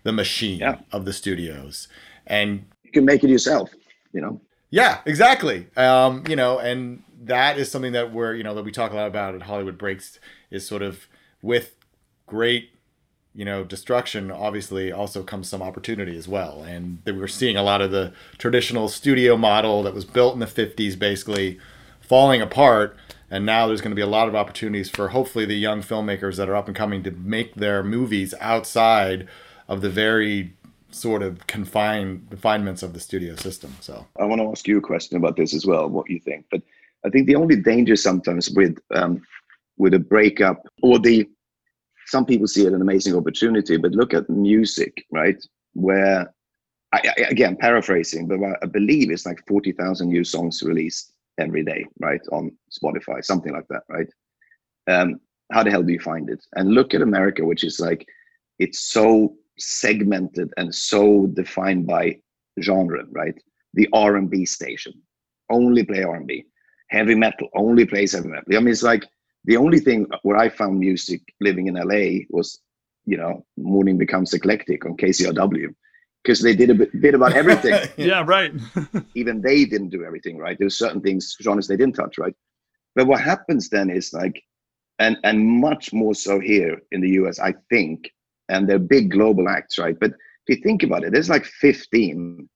the machine yeah. of the studios. And you can make it yourself you know? Yeah exactly. Um, you know and that is something that we're you know that we talk a lot about at hollywood breaks is sort of with great you know destruction obviously also comes some opportunity as well. And we're seeing a lot of the traditional studio model that was built in the 50s basically falling apart. And now there's going to be a lot of opportunities for hopefully the young filmmakers that are up and coming to make their movies outside of the very sort of confined refinements of the studio system so. I want to ask you a question about this as well what you think but i think the only danger sometimes with um, with a breakup or the some people see it an amazing opportunity, but look at music, right? Where, I, I, again, paraphrasing, but I believe it's like 40,000 new songs released every day, right? On Spotify, something like that, right? Um, how the hell do you find it? And look at America, which is like, it's so segmented and so defined by genre, right? The R&B station only play R&B. Heavy metal only plays heavy metal. I mean, it's like the only thing where I found music living in LA was, you know, Morning Becomes Eclectic on KCRW because they did a bit, bit about everything. (laughs) yeah, right. (laughs) Even they didn't do everything right. There's certain things, genres they didn't touch, right? But what happens then is like, and and much more so here in the US, I think, and they're big global acts, right? But if you think about it, there's like 15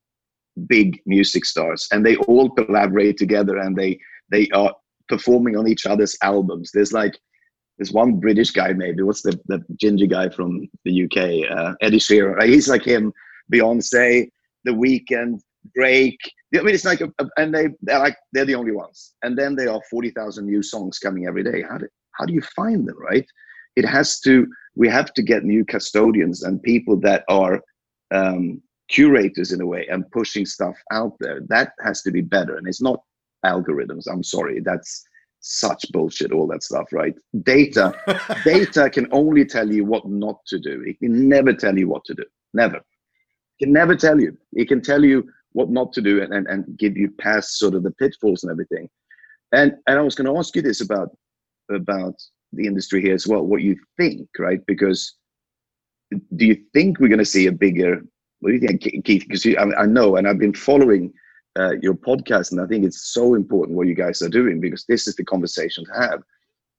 big music stars, and they all collaborate together, and they they are performing on each other's albums. There's like there's one British guy maybe. What's the the ginger guy from the UK? Uh, Eddie Sheeran. He's like him. Beyonce, The Weeknd, Drake. I mean, it's like, a, a, and they they're like they're the only ones. And then there are forty thousand new songs coming every day. How do how do you find them? Right? It has to. We have to get new custodians and people that are um, curators in a way and pushing stuff out there. That has to be better. And it's not algorithms. I'm sorry, that's such bullshit. All that stuff, right? Data, (laughs) data can only tell you what not to do. It can never tell you what to do. Never. It can never tell you. It can tell you what not to do and, and, and give you past sort of the pitfalls and everything. And and I was going to ask you this about about the industry here as well. What you think, right? Because do you think we're going to see a bigger? What do you think, Keith? Because I, I know, and I've been following uh, your podcast. And I think it's so important what you guys are doing because this is the conversation to have.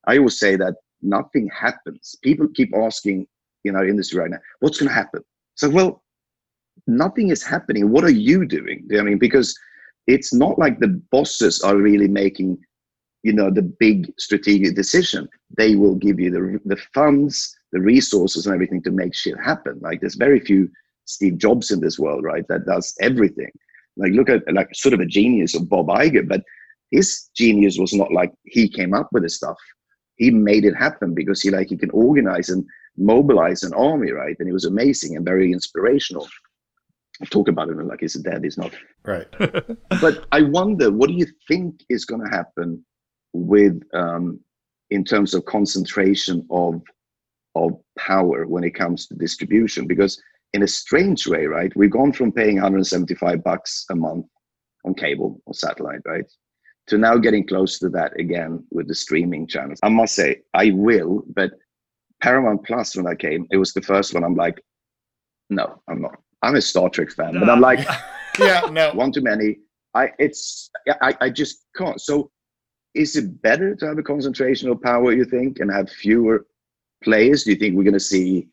I always say that nothing happens. People keep asking in our industry right now, what's going to happen? So, well, nothing is happening. What are you doing? I mean, because it's not like the bosses are really making, you know, the big strategic decision. They will give you the the funds, the resources, and everything to make shit happen. Like there's very few Steve Jobs in this world, right? That does everything. Like look at like sort of a genius of Bob Iger, but his genius was not like he came up with the stuff. He made it happen because he like he can organize and mobilize an army, right? And it was amazing and very inspirational. I talk about him like he's dead. He's not. Right. (laughs) but I wonder, what do you think is going to happen with, um, in terms of concentration of of power when it comes to distribution? Because in a strange way, right? We've gone from paying 175 bucks a month on cable or satellite, right? To now getting close to that again with the streaming channels. I must say, I will, but Paramount Plus, when I came, it was the first one. I'm like, no, I'm not. I'm a Star Trek fan, but I'm like, (laughs) yeah, no, (laughs) one too many. I it's I, I just can't. So, is it better to have a concentration of power? You think, and have fewer players? Do you think we're going to see,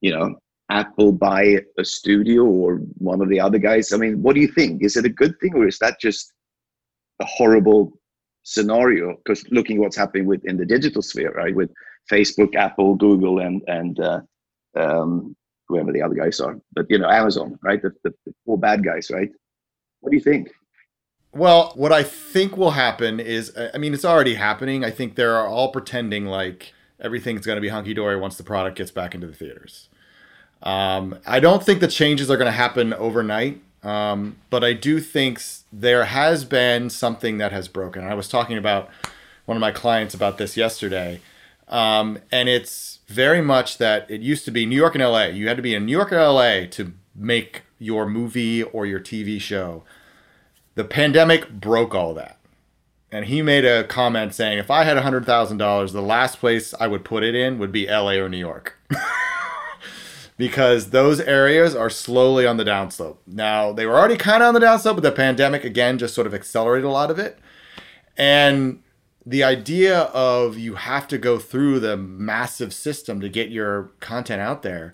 you know, Apple buy a studio or one of the other guys? I mean, what do you think? Is it a good thing or is that just a horrible scenario? Because looking what's happening with in the digital sphere, right? With Facebook, Apple, Google, and and uh, um, whoever the other guys are. But you know, Amazon, right? The, the, the four bad guys, right? What do you think? Well, what I think will happen is, I mean, it's already happening. I think they're all pretending like everything's going to be hunky dory once the product gets back into the theaters. Um, I don't think the changes are going to happen overnight, um, but I do think there has been something that has broken. I was talking about one of my clients about this yesterday, um, and it's very much that it used to be New York and LA. You had to be in New York or LA to make your movie or your TV show. The pandemic broke all that. And he made a comment saying, if I had $100,000, the last place I would put it in would be LA or New York. (laughs) because those areas are slowly on the downslope. Now, they were already kind of on the downslope, but the pandemic, again, just sort of accelerated a lot of it. And the idea of you have to go through the massive system to get your content out there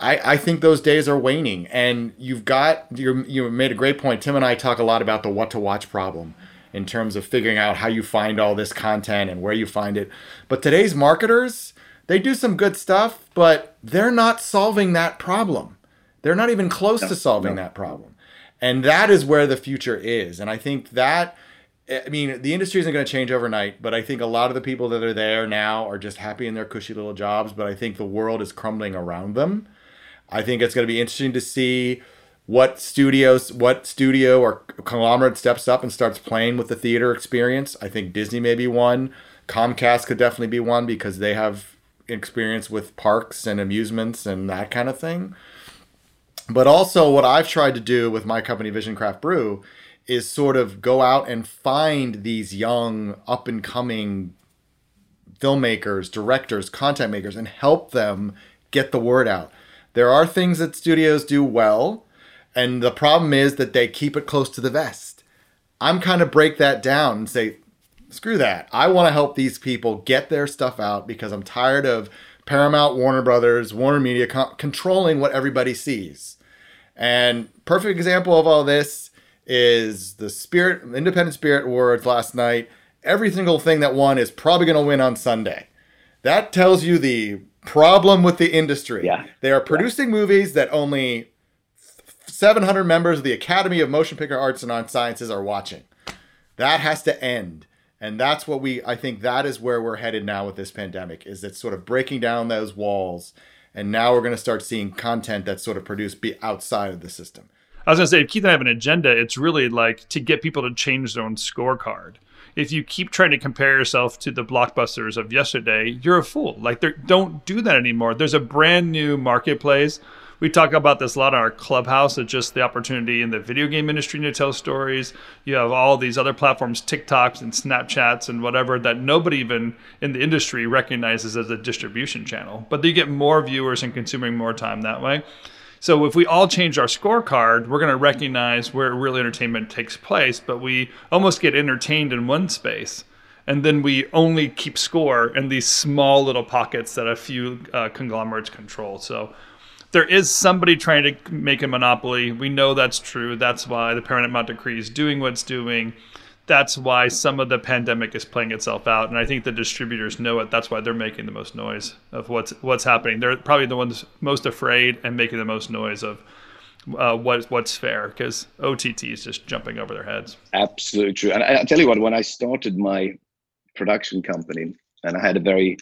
I, I think those days are waning and you've got you you made a great point tim and i talk a lot about the what to watch problem in terms of figuring out how you find all this content and where you find it but today's marketers they do some good stuff but they're not solving that problem they're not even close no, to solving no. that problem and that is where the future is and i think that eh, I mean, the industry isn't going to change overnight, but I think a lot of the people that are there now are just happy in their cushy little jobs. But I think the world is crumbling around them. I think it's going to be interesting to see what studios, what studio or conglomerate steps up and starts playing with the theater experience. I think Disney may be one. Comcast could definitely be one because they have experience with parks and amusements and that kind of thing. But also, what I've tried to do with my company, VisionCraft Brew, is sort of go out and find these young, up and coming filmmakers, directors, content makers, and help them get the word out. There are things that studios do well, and the problem is that they keep it close to the vest. I'm kind of break that down and say, screw that. I want to help these people get their stuff out because I'm tired of Paramount, Warner Brothers, Warner Media co- controlling what everybody sees. And perfect example of all this is the Spirit Independent Spirit Awards last night. Every single thing that won is probably going to win on Sunday. That tells you the problem with the industry. Yeah. They are producing yeah. movies that only 700 members of the Academy of Motion Picture Arts and Sciences are watching. That has to end. And that's what we I think that is where we're headed now with this pandemic is it's sort of breaking down those walls and now we're going to start seeing content that's sort of produced be outside of the system. I was going to say if Keith and I have an agenda, it's really like to get people to change their own scorecard if you keep trying to compare yourself to the blockbusters of yesterday, you're a fool. Like, don't do that anymore. There's a brand new marketplace. We talk about this a lot on our clubhouse. It's just the opportunity in the video game industry to tell stories. You have all these other platforms, TikToks and Snapchats and whatever, that nobody even in the industry recognizes as a distribution channel. But you get more viewers and consuming more time that way. So if we all change our scorecard, we're going to recognize where real entertainment takes place, but we almost get entertained in one space. And then we only keep score in these small little pockets that a few uh, conglomerates control. So there is somebody trying to make a monopoly. We know that's true. That's why the Paramount Decree is doing what it's doing that's why some of the pandemic is playing itself out and i think the distributors know it that's why they're making the most noise of what's what's happening they're probably the ones most afraid and making the most noise of uh, what what's fair because OTT is just jumping over their heads. Absolutely true. And I, I tell you what, when I started my production company, and I had a very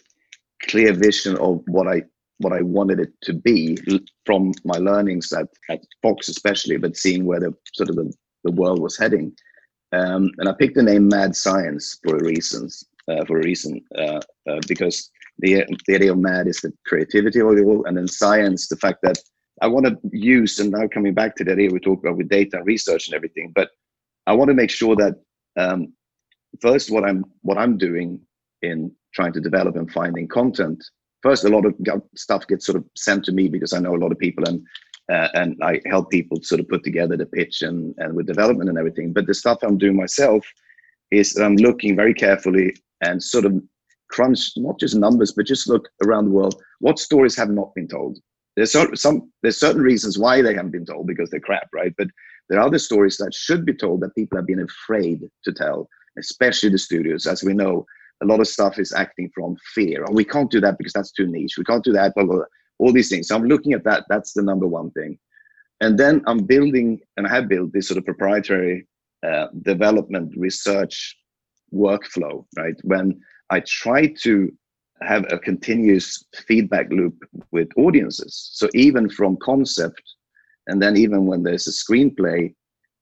clear vision of what I what I wanted it to be from my learnings at, at Fox especially, but seeing where the sort of the, the world was heading. Um, and I picked the name Mad Science for a reason. Uh, for a reason, uh, uh, because the the idea of mad is the creativity of it all, and then science, the fact that I want to use, and now coming back to the idea we talked about with data and research and everything, but I want to make sure that um, first what I'm what I'm doing in trying to develop and finding content. First, a lot of stuff gets sort of sent to me because I know a lot of people and uh, and I help people sort of put together the pitch and, and with development and everything. But the stuff I'm doing myself is I'm looking very carefully and sort of crunch not just numbers, but just look around the world. What stories have not been told? There's some, there's certain reasons why they haven't been told because they're crap, right? But there are other stories that should be told that people have been afraid to tell, especially the studios. As we know, a lot of stuff is acting from fear. Oh, we can't do that because that's too niche. We can't do that. Blah, blah, blah. All these things. So I'm looking at that. That's the number one thing. And then I'm building, and I have built this sort of proprietary uh, development research workflow, right? When I try to have a continuous feedback loop with audiences. So even from concept, and then even when there's a screenplay,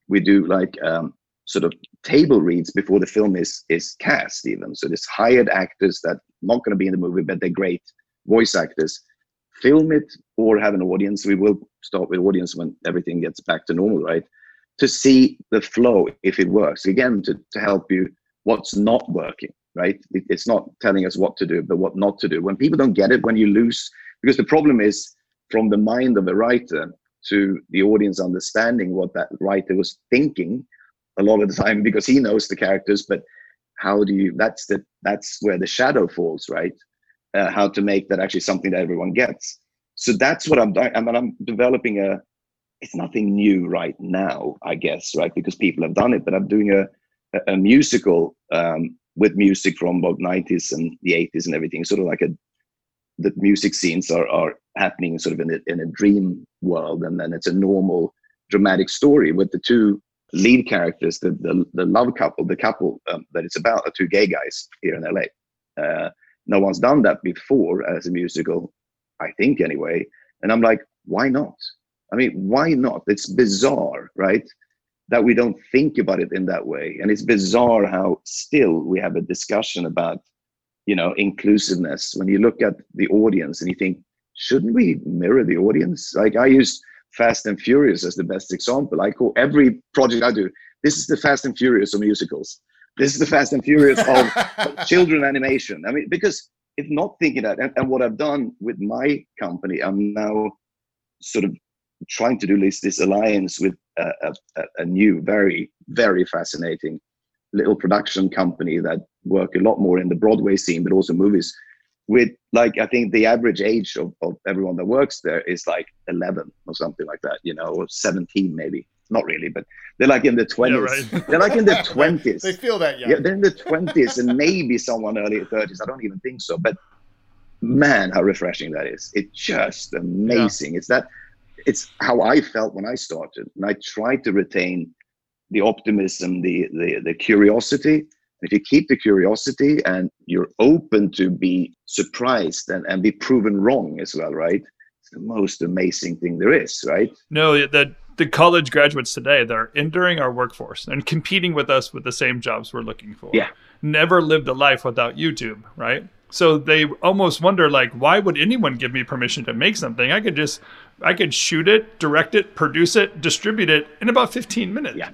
we do like um, sort of table reads before the film is is cast. Even so, there's hired actors that not going to be in the movie, but they're great voice actors. Film it or have an audience. We will start with audience when everything gets back to normal, right? To see the flow if it works. Again, to, to help you what's not working right? It, it's not telling us what to do, but what not to do. When people don't get it, when you lose, because the problem is from the mind of a writer to the audience understanding what that writer was thinking a lot of the time because he knows the characters, but how do you? That's the that's where the shadow falls, right? Uh, how to make that actually something that everyone gets. So that's what I'm doing. I mean, I'm developing a. It's nothing new right now, I guess, right? Because people have done it, but I'm doing a a, a musical um, with music from both 90s and the 80s and everything sort of like a the music scenes are, are happening sort of in a, in a dream world and then it's a normal dramatic story with the two lead characters the the, the love couple the couple um, that it's about are two gay guys here in la uh, no one's done that before as a musical i think anyway. And i'm like why not? I mean why not? It's bizarre right that we don't think about it in that way. And it's bizarre how still we have a discussion about you know inclusiveness. When you look at the audience and you think shouldn't we mirror the audience? Like i use fast and furious as the best example. I call every project i do this is the fast and furious of musicals. This is the fast and furious of (laughs) children animation. I mean because if not thinking that and, and what i've done with my company i'm now sort of trying to do this, this alliance with a, a, a, new, very, very fascinating little production company that work a lot more in the Broadway scene, but also movies. With like, I think the average age of, of everyone that works there is like 11 or something like that, you know, or 17 maybe. Not really, but they're like in the 20s. Yeah, right. They're like in the 20s. (laughs) they feel that, yeah. Yeah, they're in the 20s and maybe someone early 30s. I don't even think so. But man, how refreshing that is. It's just amazing. Yeah. It's that it's how I felt when I started, and I tried to retain the optimism, the the, the curiosity. If you keep the curiosity and you're open to be surprised and, and be proven wrong as well, right? It's the most amazing thing there is, right? No, the the college graduates today that are entering our workforce and competing with us with the same jobs we're looking for. Yeah. Never lived a life without YouTube, right? So they almost wonder like, why would anyone give me permission to make something? I could just, I could shoot it, direct it, produce it, distribute it in about 15 minutes. Yeah.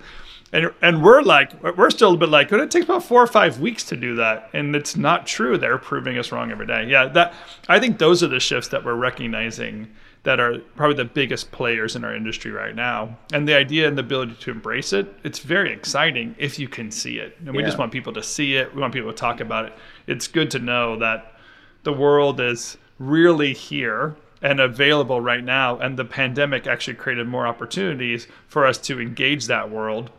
And, and we're like, we're still a bit like, it takes about four or five weeks to do that. And it's not true. They're proving us wrong every day. Yeah. That, I think those are the shifts that we're recognizing that are probably the biggest players in our industry right now. And the idea and the ability to embrace it, it's very exciting if you can see it. And we yeah. just want people to see it. We want people to talk about it. It's good to know that the world is really here and available right now. And the pandemic actually created more opportunities for us to engage that world,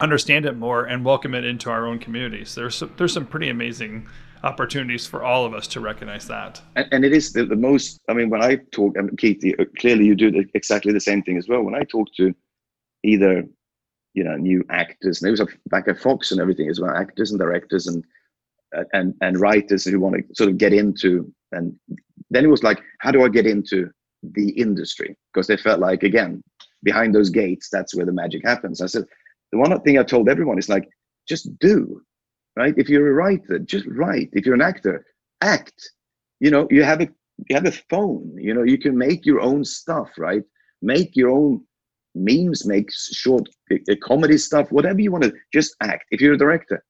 understand it more, and welcome it into our own communities. There's some, there's some pretty amazing opportunities for all of us to recognize that. And, and it is the, the, most, I mean, when I talk, Keith, clearly you do exactly the same thing as well. When I talk to either, you know, new actors, and it was back at Fox and everything as well, actors and directors and, uh, and, and writers who want to sort of get into, and then it was like, how do I get into the industry? Because they felt like, again, behind those gates, that's where the magic happens. I said, the one thing I told everyone is like, just do right? If you're a writer, just write. If you're an actor, act. You know, you have a you have a phone. You know, you can make your own stuff, right? Make your own memes, make short uh, comedy stuff, whatever you want to. Just act. If you're a director,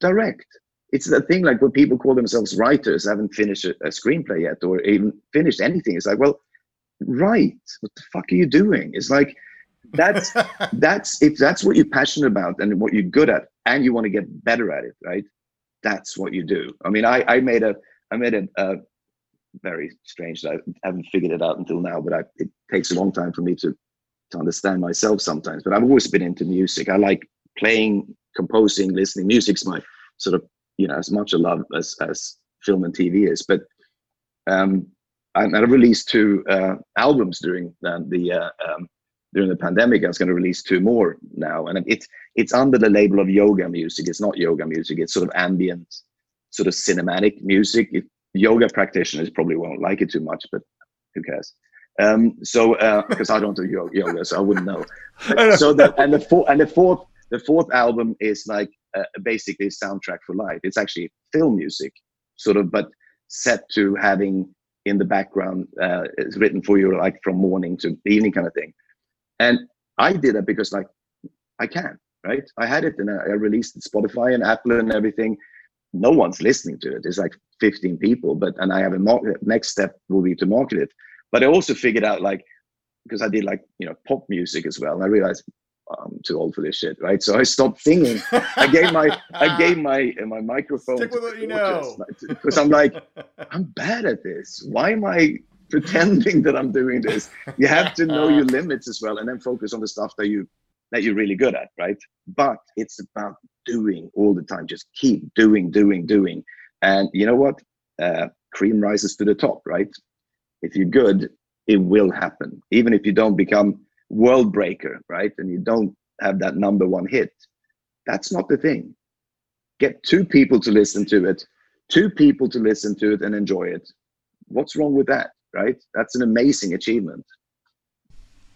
direct. It's the thing like when people call themselves writers, haven't finished a, a screenplay yet, or even finished anything. It's like, well, write. What the fuck are you doing? It's like that's (laughs) that's if that's what you're passionate about and what you're good at and you want to get better at it right? That's what you do. I mean i i made a i made a, a very strange i haven't figured it out until now but I, it takes a long time for me to to understand myself sometimes but i've always been into music. I like playing composing listening. Music's my sort of you know as much a love as as film and TV is. But um, I, I released two uh, albums during the, the uh, um, during the pandemic. I was going to release two more now, and it's it's under the label of yoga music. It's not yoga music. It's sort of ambient, sort of cinematic music. It, yoga practitioners probably won't like it too much, but who cares? Um, so because uh, (laughs) I don't do yoga, so I wouldn't know. so the and the fourth and the fourth the fourth album is like uh, basically a soundtrack for life. It's actually film music, sort of, but set to having in the background uh, it's written for you like from morning to evening kind of thing. And I did that because like I can, right? I had it and I released it Spotify and Apple and everything. No one's listening to it. It's like 15 people, but and I have a market. Next step will be to market it. But I also figured out like because I did like you know pop music as well, and I realized I'm too old for this shit, right? So I stopped singing. I gave my I gave my uh, my microphone Stick with what you know because I'm like (laughs) I'm bad at this. Why am I pretending that I'm doing this? You have to know your (laughs) limits as well, and then focus on the stuff that you that you're really good at, right? But it's about doing all the time. Just keep doing, doing, doing, and you know what? Uh, cream rises to the top, right? If you're good, it will happen. Even if you don't become world breaker, right? And you don't have that number one hit. That's not the thing. Get two people to listen to it, two people to listen to it and enjoy it. What's wrong with that, right? That's an amazing achievement.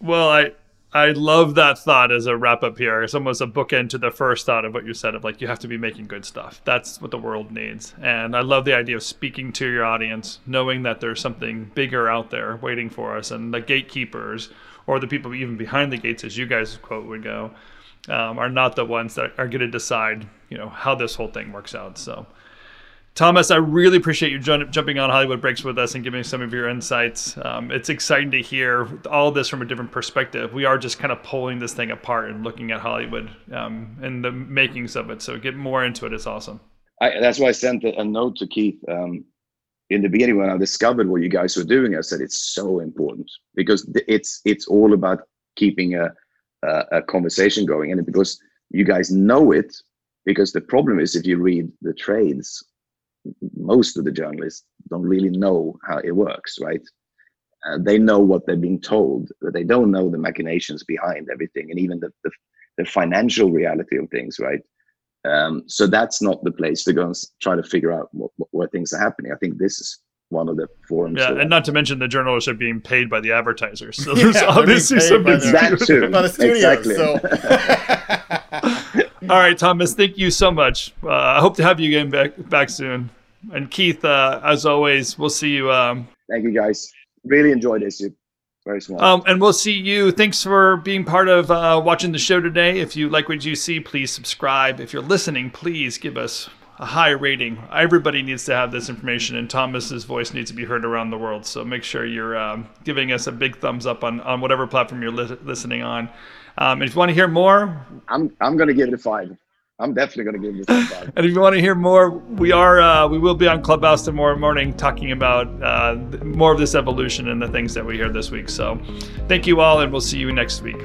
Well, I I love that thought as a wrap up here. It's almost a bookend to the first thought of what you said of like you have to be making good stuff. That's what the world needs. And I love the idea of speaking to your audience, knowing that there's something bigger out there waiting for us and the gatekeepers or the people even behind the gates, as you guys quote would go, um, are not the ones that are going to decide, you know, how this whole thing works out. So, Tomas, I really appreciate you jumping on Hollywood Breaks with us and giving some of your insights. Um, it's exciting to hear all this from a different perspective. We are just kind of pulling this thing apart and looking at Hollywood um, and the makings of it. So, get more into it. It's awesome. I, that's why I sent a, note to Keith um, in the beginning when I discovered what you guys were doing, I said it's so important because it's it's all about keeping a a, a conversation going, and because you guys know it. Because the problem is, if you read the trades, most of the journalists don't really know how it works, right? Uh, they know what they're being told, but they don't know the machinations behind everything, and even the the, the financial reality of things, right? Um, so that's not the place to go and try to figure out what, what, where things are happening. I think this is one of the forums. Yeah, and not to mention the journalists are being paid by the advertisers. So (laughs) there's yeah, obviously some by that too. By the studios, exactly. So. (laughs) (laughs) All right, Tomas, thank you so much. Uh, I hope to have you again back back soon. And Keith, uh, as always, we'll see you. Um, thank you, guys. Really enjoyed this. Very small. Um, and we'll see you. Thanks for being part of uh, watching the show today. If you like what you see, please subscribe. If you're listening, please give us a high rating. Everybody needs to have this information, and Tomas's voice needs to be heard around the world. So make sure you're um, giving us a big thumbs up on, on whatever platform you're li- listening on. Um, if you want to hear more, I'm I'm going to give it a five. I'm definitely going to give you five. and if you want to hear more, we are uh, we will be on Clubhouse tomorrow morning talking about uh, more of this evolution and the things that we hear this week. So, thank you all, and we'll see you next week.